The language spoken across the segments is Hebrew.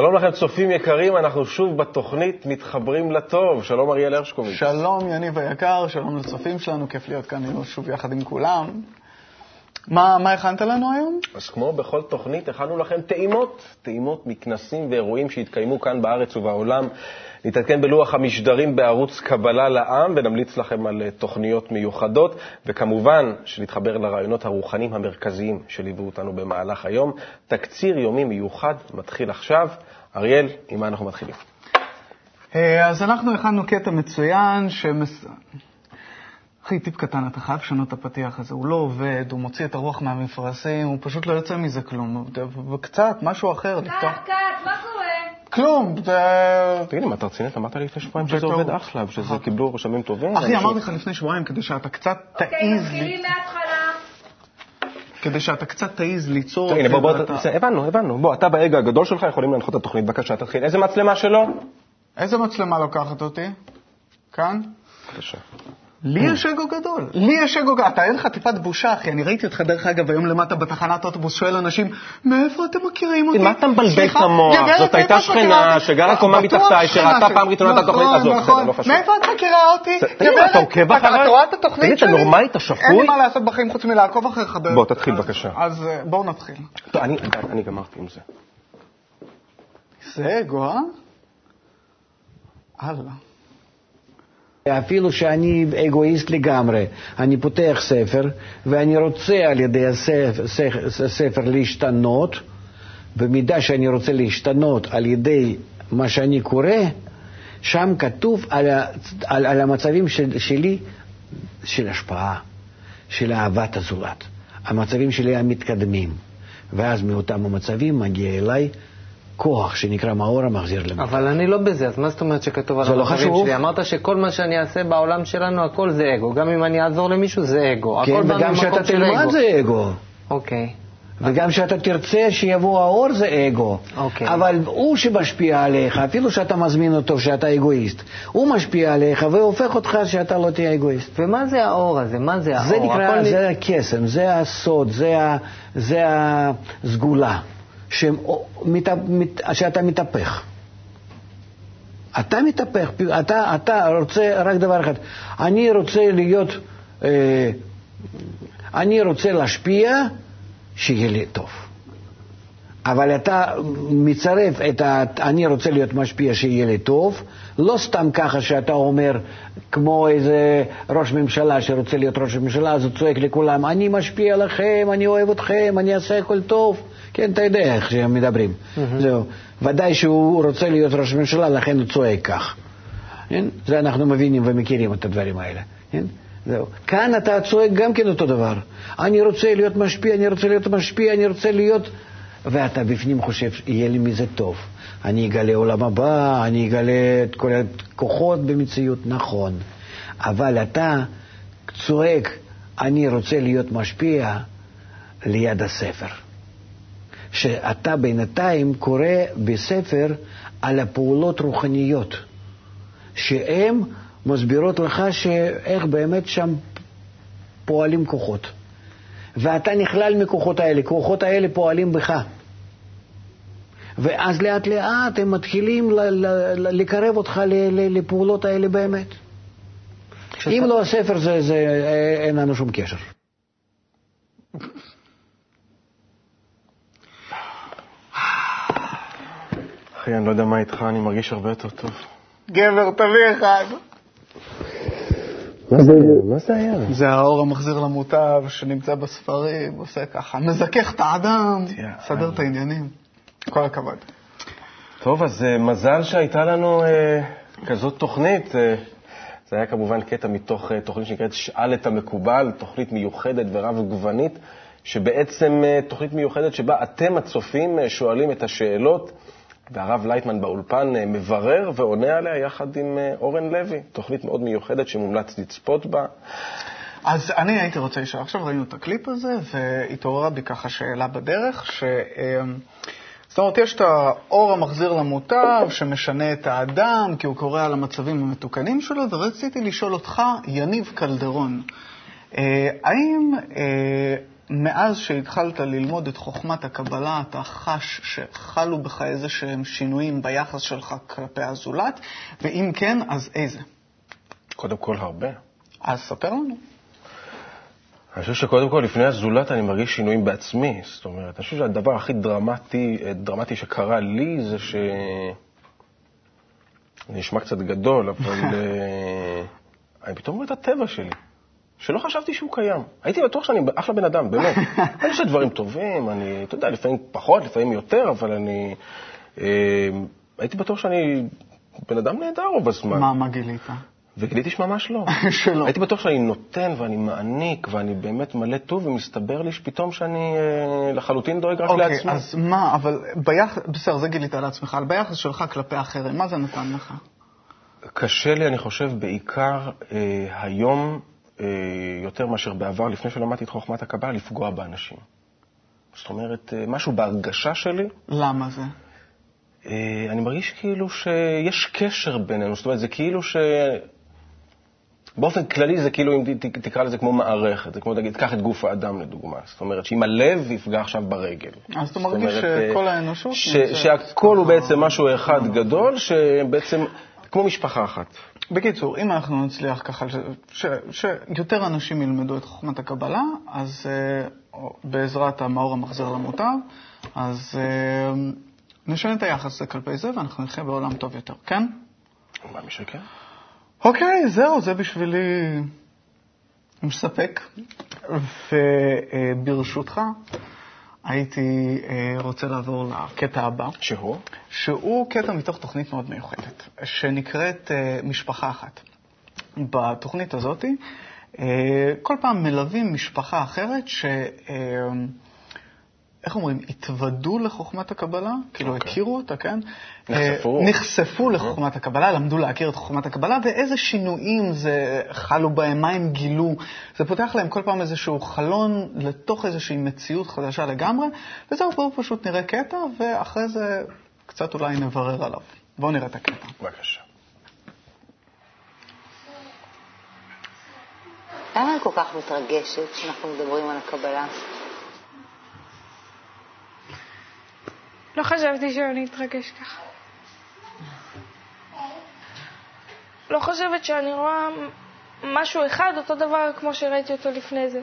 שלום לכם, צופים יקרים, אנחנו שוב בתוכנית מתחברים לטוב. שלום אריאל הרשקוביץ. שלום יניב היקר, שלום לצופים שלנו, כיף להיות כאן שוב יחד עם כולם. מה, מה הכנת לנו היום? אז כמו בכל תוכנית, הכנו לכם טעימות, טעימות מכנסים ואירועים שהתקיימו כאן בארץ ובעולם. נתעדכן בלוח המשדרים בערוץ קבלה לעם ונמליץ לכם על אה, תוכניות מיוחדות, וכמובן שנתחבר לרעיונות הרוחניים המרכזיים שליוו אותנו במהלך היום. תקציר יומי מיוחד מתחיל עכשיו. אריאל, עם מה אנחנו מתחילים? אה, אז אנחנו הכנו קטע מצוין, שמס... אחי, טיפ קטן, אתה חייב לשנות את הפתיח הזה. הוא לא עובד, הוא מוציא את הרוח מהמפרשים, הוא פשוט לא יוצא מזה כלום. וקצת, משהו אחר. קאט, קאט, מה קורה? כלום, זה... תגיד לי, מה אתה רציני? אמרת לי לפני שבועיים שזה עובד אחלה, ושזה קיבלו רשמים טובים. אחי, אמרתי לך לפני שבועיים, כדי שאתה קצת אוקיי, תעיז לי, מתחילים מההתחלה. כדי שאתה קצת תעיז ליצור... הנה, בוא, בוא, הבנו, הבנו. בוא, אתה באגו הגדול שלך יכולים להנחות את התוכנית. בבקשה, תתחיל. איזה מצלמה שלו? איזה מצלמה לוקחת אותי? כאן? בבקשה. לי יש אגו גדול. לי יש אגו גדול. אתה אין לך טיפת בושה, אחי. אני ראיתי אותך, דרך אגב, היום למטה בתחנת אוטובוס, שואל אנשים, מאיפה אתם מכירים אותי? מה אתה מבלבל את המוח? זאת הייתה שכנה? שגרה קומה בטוח מתחתיי, שראתה שלי. פעם ראשונה את התוכנית נכון, הזאת. נכון. לא. מאיפה את מכירה אותי? תגיד, אתה עוקב אחריי? אתה רואה את התוכנית תגיד, אתה שלי? נורמלי? אתה שפוי? אין לי מה לעשות בחיים חוץ מלעקוב אחריך. בוא, תתחיל, בבקשה. אז אה, בואו נתחיל. טוב, אני- אני גמרתי עם זה. זה אגו, אה? הלאה. אפילו שאני אגואיסט לגמרי, אני פותח ספר ואני רוצה על ידי הספר, להשתנות, במידה שאני רוצה להשתנות על ידי מה שאני קורא, שם כתוב על, ה, על, על המצבים של, שלי של השפעה, של אהבת הזולת, המצבים שלי המתקדמים, ואז מאותם המצבים מגיע אליי כוח שנקרא מאור המחזיר למטה. אבל אני לא בזה, אז מה זאת אומרת שכתוב על זה לא. שלי? אמרת שכל מה שאני אעשה בעולם שלנו, הכל זה אגו. גם אם אני אעזור למישהו, זה אגו. כן, וגם ממקום שאתה של תלמד אגו. זה אגו. אוקיי. וגם שאתה תרצה שיבוא האור זה אגו. אוקיי. אבל הוא שמשפיע עליך, אפילו שאתה מזמין אותו שאתה אגואיסט, הוא משפיע עליך והופך אותך שאתה לא תהיה אגואיסט. ומה זה האור הזה? מה זה האור? זה נקרא, זה הקסם, זה הסוד, זה, ה, זה הסגולה, שאתה מתהפך. אתה מתהפך, אתה, אתה רוצה רק דבר אחד, אני רוצה להיות, אה, אני רוצה להשפיע, שיהיה לי טוב. אבל אתה מצרף את ה... אני רוצה להיות משפיע שיהיה לי טוב, לא סתם ככה שאתה אומר, כמו איזה ראש ממשלה שרוצה להיות ראש ממשלה, אז הוא צועק לכולם, אני משפיע לכם, אני אוהב אתכם, אני אעשה הכל טוב. כן, אתה יודע איך שהם מדברים. זהו. ודאי שהוא רוצה להיות ראש ממשלה, לכן הוא צועק כך. כן? זה אנחנו מבינים ומכירים את הדברים האלה. כן? זהו. כאן אתה צועק גם כן אותו דבר. אני רוצה להיות משפיע, אני רוצה להיות משפיע, אני רוצה להיות... ואתה בפנים חושב, יהיה לי מזה טוב. אני אגלה עולם הבא, אני אגלה את כל הכוחות במציאות, נכון. אבל אתה צועק, אני רוצה להיות משפיע ליד הספר. שאתה בינתיים קורא בספר על הפעולות רוחניות, שהן מסבירות לך שאיך באמת שם פועלים כוחות. ואתה נכלל מכוחות האלה, כוחות האלה פועלים בך. ואז לאט לאט הם מתחילים ל- ל- ל- לקרב אותך ל- ל- לפעולות האלה באמת. אם לא הספר, זה, זה, אה, אין לנו שום קשר. אחי, אני לא יודע מה איתך, אני מרגיש הרבה יותר טוב. גבר, תביא אחד. מה זה מה זה היה? זה האור המחזיר למוטב שנמצא בספרים, עושה ככה, מזכך את האדם, מסדר את העניינים. כל הכבוד. טוב, אז אה, מזל שהייתה לנו אה, כזאת תוכנית. אה, זה היה כמובן קטע מתוך תוכנית שנקראת שאל את המקובל, תוכנית מיוחדת ורב-גוונית, שבעצם תוכנית מיוחדת שבה אתם הצופים שואלים את השאלות, והרב לייטמן באולפן אה, מברר ועונה עליה יחד עם אה, אורן לוי. תוכנית מאוד מיוחדת שמומלץ לצפות בה. אז אני הייתי רוצה לשאול, עכשיו ראינו את הקליפ הזה, והתעוררה בי ככה שאלה בדרך, ש... אמ, זאת אומרת, יש את האור המחזיר למוטב, שמשנה את האדם, כי הוא קורא על המצבים המתוקנים שלו, ורציתי לשאול אותך, יניב קלדרון, אה, האם מאז שהתחלת ללמוד את חוכמת הקבלה, אתה חש שחלו בך איזה שהם שינויים ביחס שלך כלפי הזולת, ואם כן, אז איזה? קודם כל הרבה. אז ספר לנו. אני חושב שקודם כל, לפני הזולת אני מרגיש שינויים בעצמי. זאת אומרת, אני חושב שהדבר הכי דרמטי, דרמטי שקרה לי זה ש... זה נשמע קצת גדול, אבל אה, אני פתאום רואה את הטבע שלי, שלא חשבתי שהוא קיים. הייתי בטוח שאני אחלה בן אדם, באמת. אני עושה דברים טובים, אני, אתה יודע, לפעמים פחות, לפעמים יותר, אבל אני... אה, הייתי בטוח שאני בן אדם נהדר רוב הזמן. מה, מה גילית? וגיליתי שממש לא. שלא. הייתי בטוח שאני נותן ואני מעניק ואני באמת מלא טוב, ומסתבר לי שפתאום שאני אה, לחלוטין דואג רק אוקיי, לעצמי. אז מה, אבל ביחס, בסדר, זה גילית על עצמך, אבל ביחס שלך כלפי אחרים, מה זה נתן לך? קשה לי, אני חושב, בעיקר אה, היום, יותר מאשר בעבר, לפני שלמדתי את חוכמת הקבלה, לפגוע באנשים. זאת אומרת, אה, משהו בהרגשה שלי, למה זה? אה, אני מרגיש כאילו שיש קשר בינינו, זאת אומרת, זה כאילו ש... באופן כללי זה כאילו, אם תקרא לזה כמו מערכת, זה כמו, תגיד, קח את גוף האדם לדוגמה. זאת אומרת, שאם הלב יפגע עכשיו ברגל. אז אתה מרגיש שכל אה, האנושות ש- שהכל הוא בעצם משהו אחד גדול, שבעצם, כמו משפחה אחת. בקיצור, אם אנחנו נצליח ככה, שיותר אנשים ילמדו את חוכמת הקבלה, אז אה, או בעזרת המאור המחזר למוטב, אז אה, נשנה את היחס הזה כלפי זה, ואנחנו נחיה בעולם טוב יותר, כן? מאמין שכן. אוקיי, זהו, זה בשבילי מספק. וברשותך, הייתי אה, רוצה לעבור לקטע הבא, שהוא? שהוא קטע מתוך תוכנית מאוד מיוחדת, שנקראת אה, משפחה אחת. בתוכנית הזאת, אה, כל פעם מלווים משפחה אחרת ש... איך אומרים, התוודו לחוכמת הקבלה, כאילו אוקיי. הכירו אותה, כן? נחשפו. אה, נחשפו לחוכמת הקבלה, למדו להכיר את חוכמת הקבלה, ואיזה שינויים זה חלו בהם, מה הם גילו. זה פותח להם כל פעם איזשהו חלון לתוך איזושהי מציאות חדשה לגמרי, וזהו, בואו פשוט נראה קטע, ואחרי זה קצת אולי נברר עליו. בואו נראה את הקטע. בבקשה. למה אני כל כך מתרגשת כשאנחנו מדברים על הקבלה? לא חשבתי שאני אתרגש ככה. לא חושבת שאני רואה משהו אחד, אותו דבר כמו שראיתי אותו לפני זה.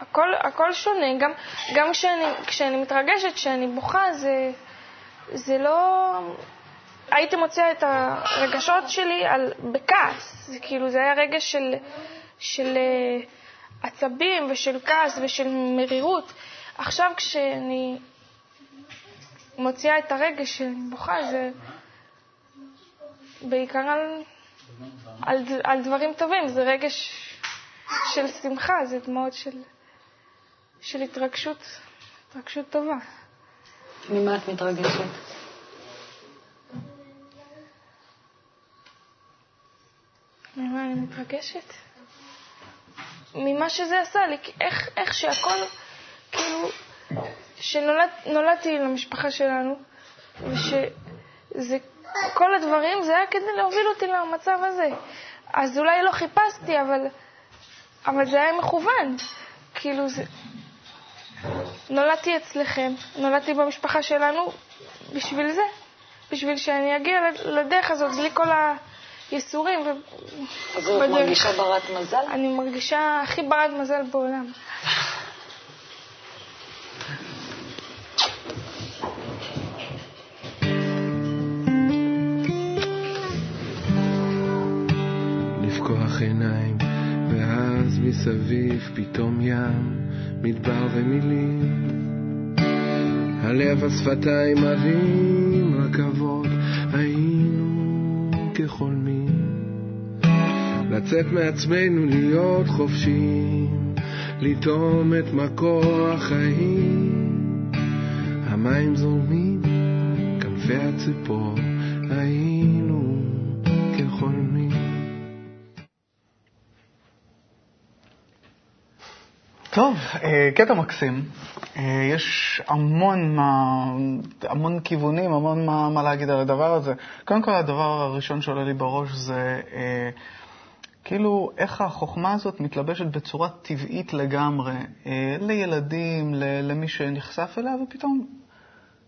הכל, הכל שונה, גם, גם כשאני, כשאני מתרגשת, כשאני בוכה, זה, זה לא... הייתי מוציאה את הרגשות שלי על, בכעס. זה כאילו, זה היה רגש של, של אה, עצבים ושל כעס ושל מרירות. עכשיו כשאני מוציאה את הרגש שאני בוכה, זה בעיקר על, על, על דברים טובים, זה רגש של שמחה, זה דמעות של, של התרגשות, התרגשות טובה. ממה את מתרגשת? ממה אני מתרגשת? ממה שזה עשה לי, איך, איך שהכל, כאילו, שנולדתי למשפחה שלנו, ושזה, כל הדברים זה היה כדי להוביל אותי למצב הזה. אז אולי לא חיפשתי, אבל, אבל זה היה מכוון. כאילו זה... נולדתי אצלכם, נולדתי במשפחה שלנו בשביל זה, בשביל שאני אגיע לדרך הזאת בלי כל הייסורים. ו... אז את. מרגישה ברת מזל? אני מרגישה הכי ברת מזל בעולם. מסביב פתאום ים, מדבר ומילים. הלב, השפתיים, ערים, רכבות, היינו כחולמים. לצאת מעצמנו, להיות חופשיים, לטעום את מקור החיים. המים זורמים, כנפי הציפור, טוב, אה, קטע מקסים. אה, יש המון, מה, המון כיוונים, המון מה, מה להגיד על הדבר הזה. קודם כל, הדבר הראשון שעולה לי בראש זה, אה, כאילו איך החוכמה הזאת מתלבשת בצורה טבעית לגמרי אה, לילדים, ל- למי שנחשף אליה, ופתאום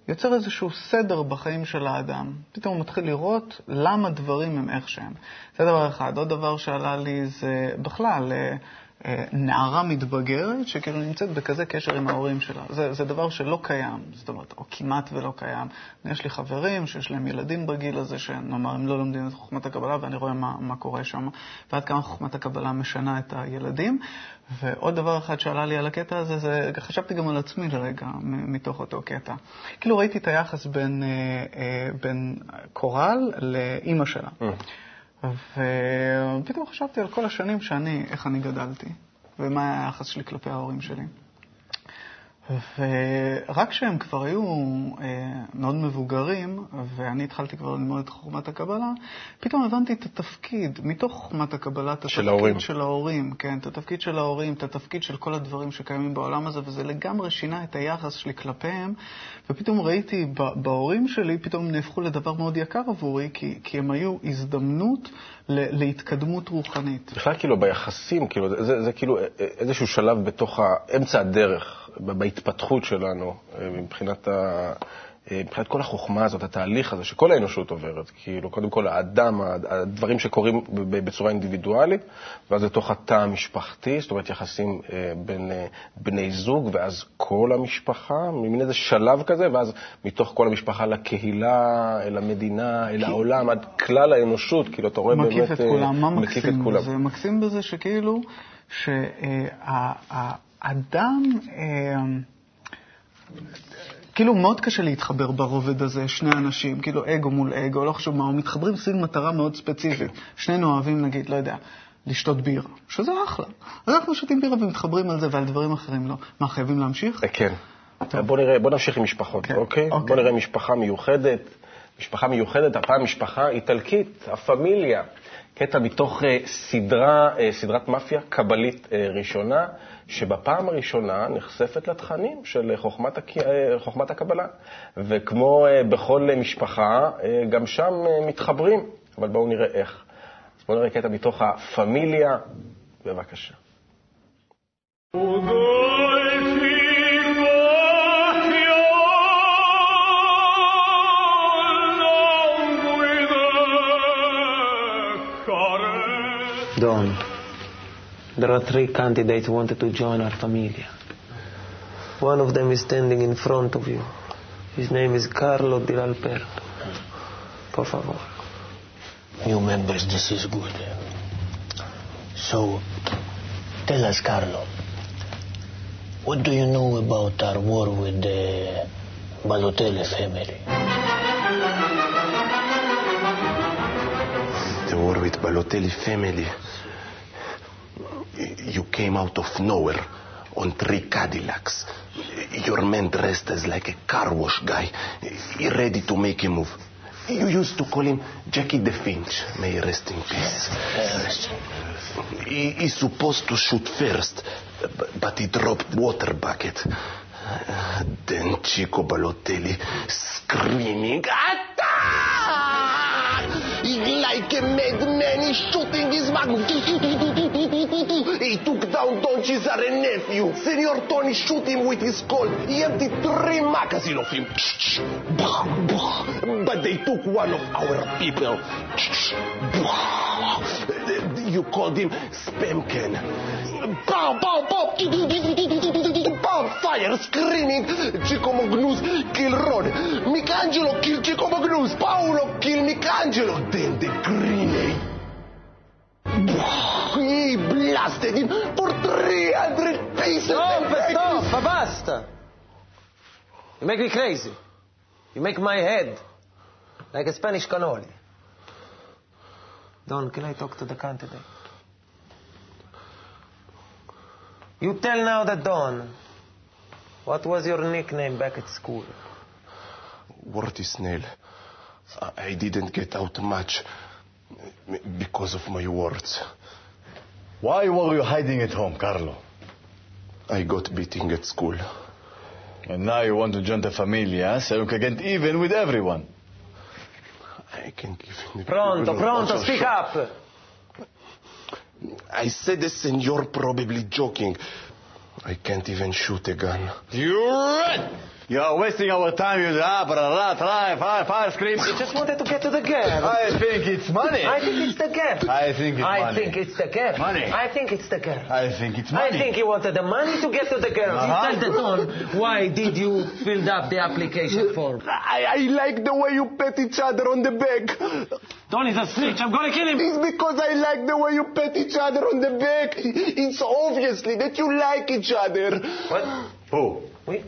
יוצר איזשהו סדר בחיים של האדם. פתאום הוא מתחיל לראות למה דברים הם איך שהם. זה דבר אחד. עוד דבר שעלה לי זה בכלל, אה, נערה מתבגרת שכאילו נמצאת בכזה קשר עם ההורים שלה. זה, זה דבר שלא קיים, זאת אומרת, או כמעט ולא קיים. יש לי חברים שיש להם ילדים בגיל הזה, שנאמר, הם לא לומדים את חוכמת הקבלה, ואני רואה מה, מה קורה שם, ועד כמה חוכמת הקבלה משנה את הילדים. ועוד דבר אחד שעלה לי על הקטע הזה, זה חשבתי גם על עצמי לרגע, מתוך אותו קטע. כאילו ראיתי את היחס בין, אה, אה, בין קורל לאימא שלה. ופתאום חשבתי על כל השנים שאני, איך אני גדלתי, ומה היה היחס שלי כלפי ההורים שלי. ורק כשהם כבר היו אה, מאוד מבוגרים, ואני התחלתי כבר ללמוד את חוכמת הקבלה, פתאום הבנתי את התפקיד, מתוך חוכמת הקבלה, את התפקיד ההורים. של ההורים, כן, את התפקיד של ההורים, את התפקיד של כל הדברים שקיימים בעולם הזה, וזה לגמרי שינה את היחס שלי כלפיהם, ופתאום ראיתי בהורים שלי, פתאום נהפכו לדבר מאוד יקר עבורי, כי, כי הם היו הזדמנות להתקדמות רוחנית. בכלל כאילו ביחסים, כאילו, זה, זה, זה כאילו איזשהו שלב בתוך אמצע הדרך, בהתפתחות שלנו, אה, מבחינת, ה, מבחינת כל החוכמה הזאת, התהליך הזה שכל האנושות עוברת. כאילו, קודם כל האדם, הדברים שקורים בצורה אינדיבידואלית, ואז לתוך התא המשפחתי, זאת אומרת יחסים אה, בין אה, בני זוג, ואז כל המשפחה, מין איזה שלב כזה, ואז מתוך כל המשפחה לקהילה, אל המדינה, אל העולם, עד כלל האנושות, כאילו, אתה רואה מקיף באמת... את אה, כולם. מה מקיף את מקסים כולם. בזה? מקסים בזה שכאילו, שהאדם, כאילו מאוד קשה להתחבר ברובד הזה, שני אנשים, כאילו אגו מול אגו, לא חשוב מה, מתחברים סביב מטרה מאוד ספציפית. שנינו אוהבים, נגיד, לא יודע, לשתות בירה, שזה אחלה. אז אנחנו שותים בירה ומתחברים על זה ועל דברים אחרים לא. מה, חייבים להמשיך? אה, כן. בוא נראה, בוא נמשיך עם משפחות, כן, אוקיי? אוקיי. בוא נראה משפחה מיוחדת. משפחה מיוחדת, הפעם משפחה איטלקית, הפמיליה. קטע מתוך אה, סדרה, אה, סדרת מאפיה קבלית ראשונה, שבפעם הראשונה נחשפת לתכנים של חוכמת, הק... אה, חוכמת הקבלה. וכמו אה, בכל משפחה, אה, גם שם מתחברים, אבל בואו נראה איך. אז בואו נראה קטע מתוך הפמיליה, בבקשה. Don, there are three candidates who wanted to join our familia. One of them is standing in front of you. His name is Carlo Di Alberto. Por favor. New members, this is good. So, tell us, Carlo, what do you know about our war with the Balotelli family? The war with Balotelli family. You came out of nowhere on three Cadillacs. Your man dressed as like a car wash guy, ready to make a move. You used to call him Jackie the Finch. May he rest in peace. He, he's supposed to shoot first, but, but he dropped water bucket. Then Chico Balotelli screaming, Attack! Like a madman, he's shooting his magnum. He took down Don Cesare nephew. Senor Tony shoot him with his Colt. He emptied three magazines of him. But they took one of our people. You called him Spamkin. Fire, screaming. Chico Magnus kill Rod. Michelangelo kill Chico Magnus. Paolo kill Michelangelo. Then the grenade. He blasted him for 300 pieces. Stop, stop, basta. You make me crazy. You make my head like a Spanish cannoli. Don, can I talk to the candidate? You tell now the Don. What was your nickname back at school? Worthy snail. I I didn't get out much because of my words. Why were you hiding at home, Carlo? I got beating at school. And now you want to join the familia so you can get even with everyone. I can give him the Pronto, pronto, oh, speak show- up. I said this and you're probably joking. I can't even shoot a gun. You're right! You're wasting our time, you ah, blah, blah, try, fire, fire, scream. He just wanted to get to the girl. I think it's money. I think it's the girl. I think it's I money. think it's the girl. Money. I think it's the girl. I think it's money. I think he wanted the money to get to the girl. Uh-huh. He tell the Don, why did you fill up the application form? I, I like the way you pet each other on the back. Don is a snitch. I'm gonna kill him. It's because I like the way you pet each other on the back. It's obviously that you like each other. What? Who? Wait.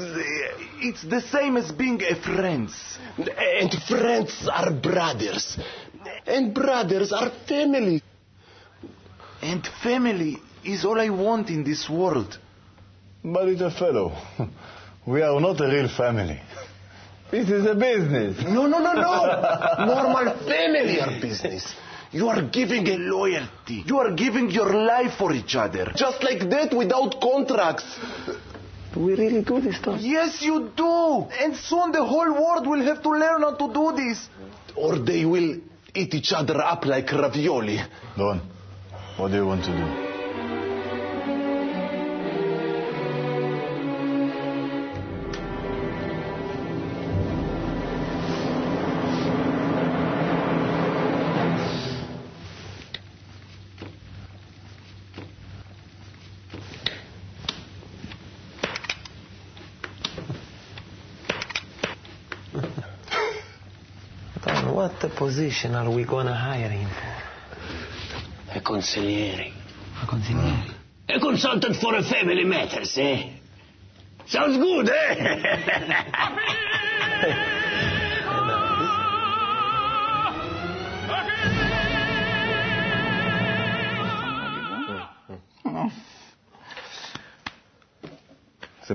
Eh, it's the same as being a friends. And friends are brothers. And brothers are family. And family is all I want in this world. But it's a fellow. We are not a real family. This is a business. No, no, no, no. Normal familiar business. You are giving a loyalty. You are giving your life for each other. Just like that without contracts. Do we really do this, stuff? Yes, you do. And soon the whole world will have to learn how to do this. Or they will eat each other up like ravioli. Don, what do you want to do? Position are we gonna hire him for? A consigliere. A consigliere. A consultant for a family matters, eh? Sounds good, eh?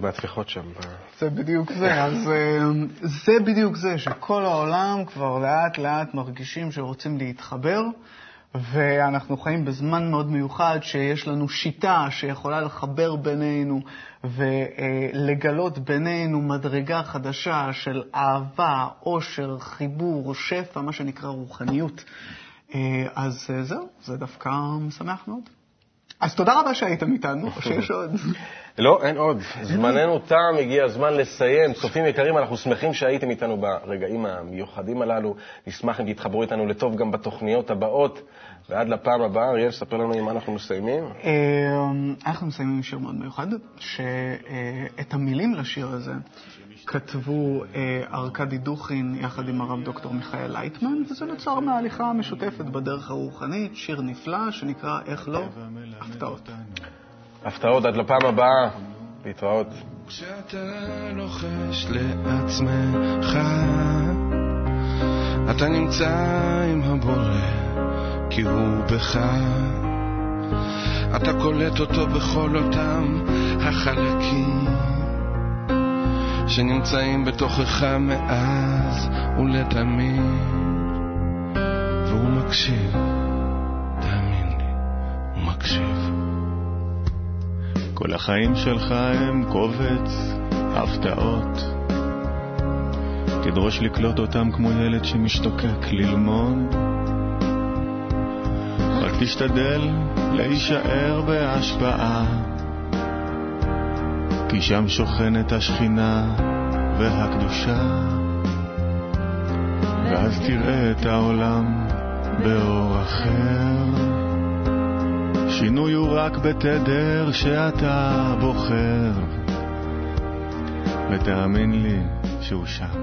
מהטפיחות שם. זה בדיוק זה. אז אה, זה בדיוק זה, שכל העולם כבר לאט לאט מרגישים שרוצים להתחבר, ואנחנו חיים בזמן מאוד מיוחד שיש לנו שיטה שיכולה לחבר בינינו ולגלות בינינו מדרגה חדשה של אהבה, עושר, חיבור, שפע, מה שנקרא רוחניות. אה, אז אה, זהו, זה דווקא משמח מאוד. אז תודה רבה שהייתם איתנו, שיש עוד. לא, אין עוד. זמננו תם, הגיע הזמן לסיים. צופים יקרים, אנחנו שמחים שהייתם איתנו ברגעים המיוחדים הללו. נשמח אם תתחברו איתנו לטוב גם בתוכניות הבאות. ועד לפעם הבאה, אריאל, ספר לנו עם מה אנחנו מסיימים. אה, אנחנו מסיימים עם שיר מאוד מיוחד, שאת המילים לשיר הזה כתבו אה, ארכדי דוכין יחד עם הרב דוקטור מיכאל לייטמן, וזה נוצר מההליכה המשותפת בדרך הרוחנית, שיר נפלא שנקרא "איך לא, הפתעות". הפתעות עד לפעם הבאה. להתראות. כשאתה לוחש לעצמך, אתה נמצא עם הבורא, כי הוא בך. אתה קולט אותו בכל אותם החלקים שנמצאים בתוכך מאז ולתמיד, והוא מקשיב, תאמין לי, הוא מקשיב. כל החיים שלך הם קובץ הפתעות. תדרוש לקלוט אותם כמו ילד שמשתוקק ללמוד. רק תשתדל להישאר בהשפעה, כי שם שוכנת השכינה והקדושה, ואז תראה את העולם באור אחר. שינוי הוא רק בתדר שאתה בוחר, ותאמין לי שהוא שם.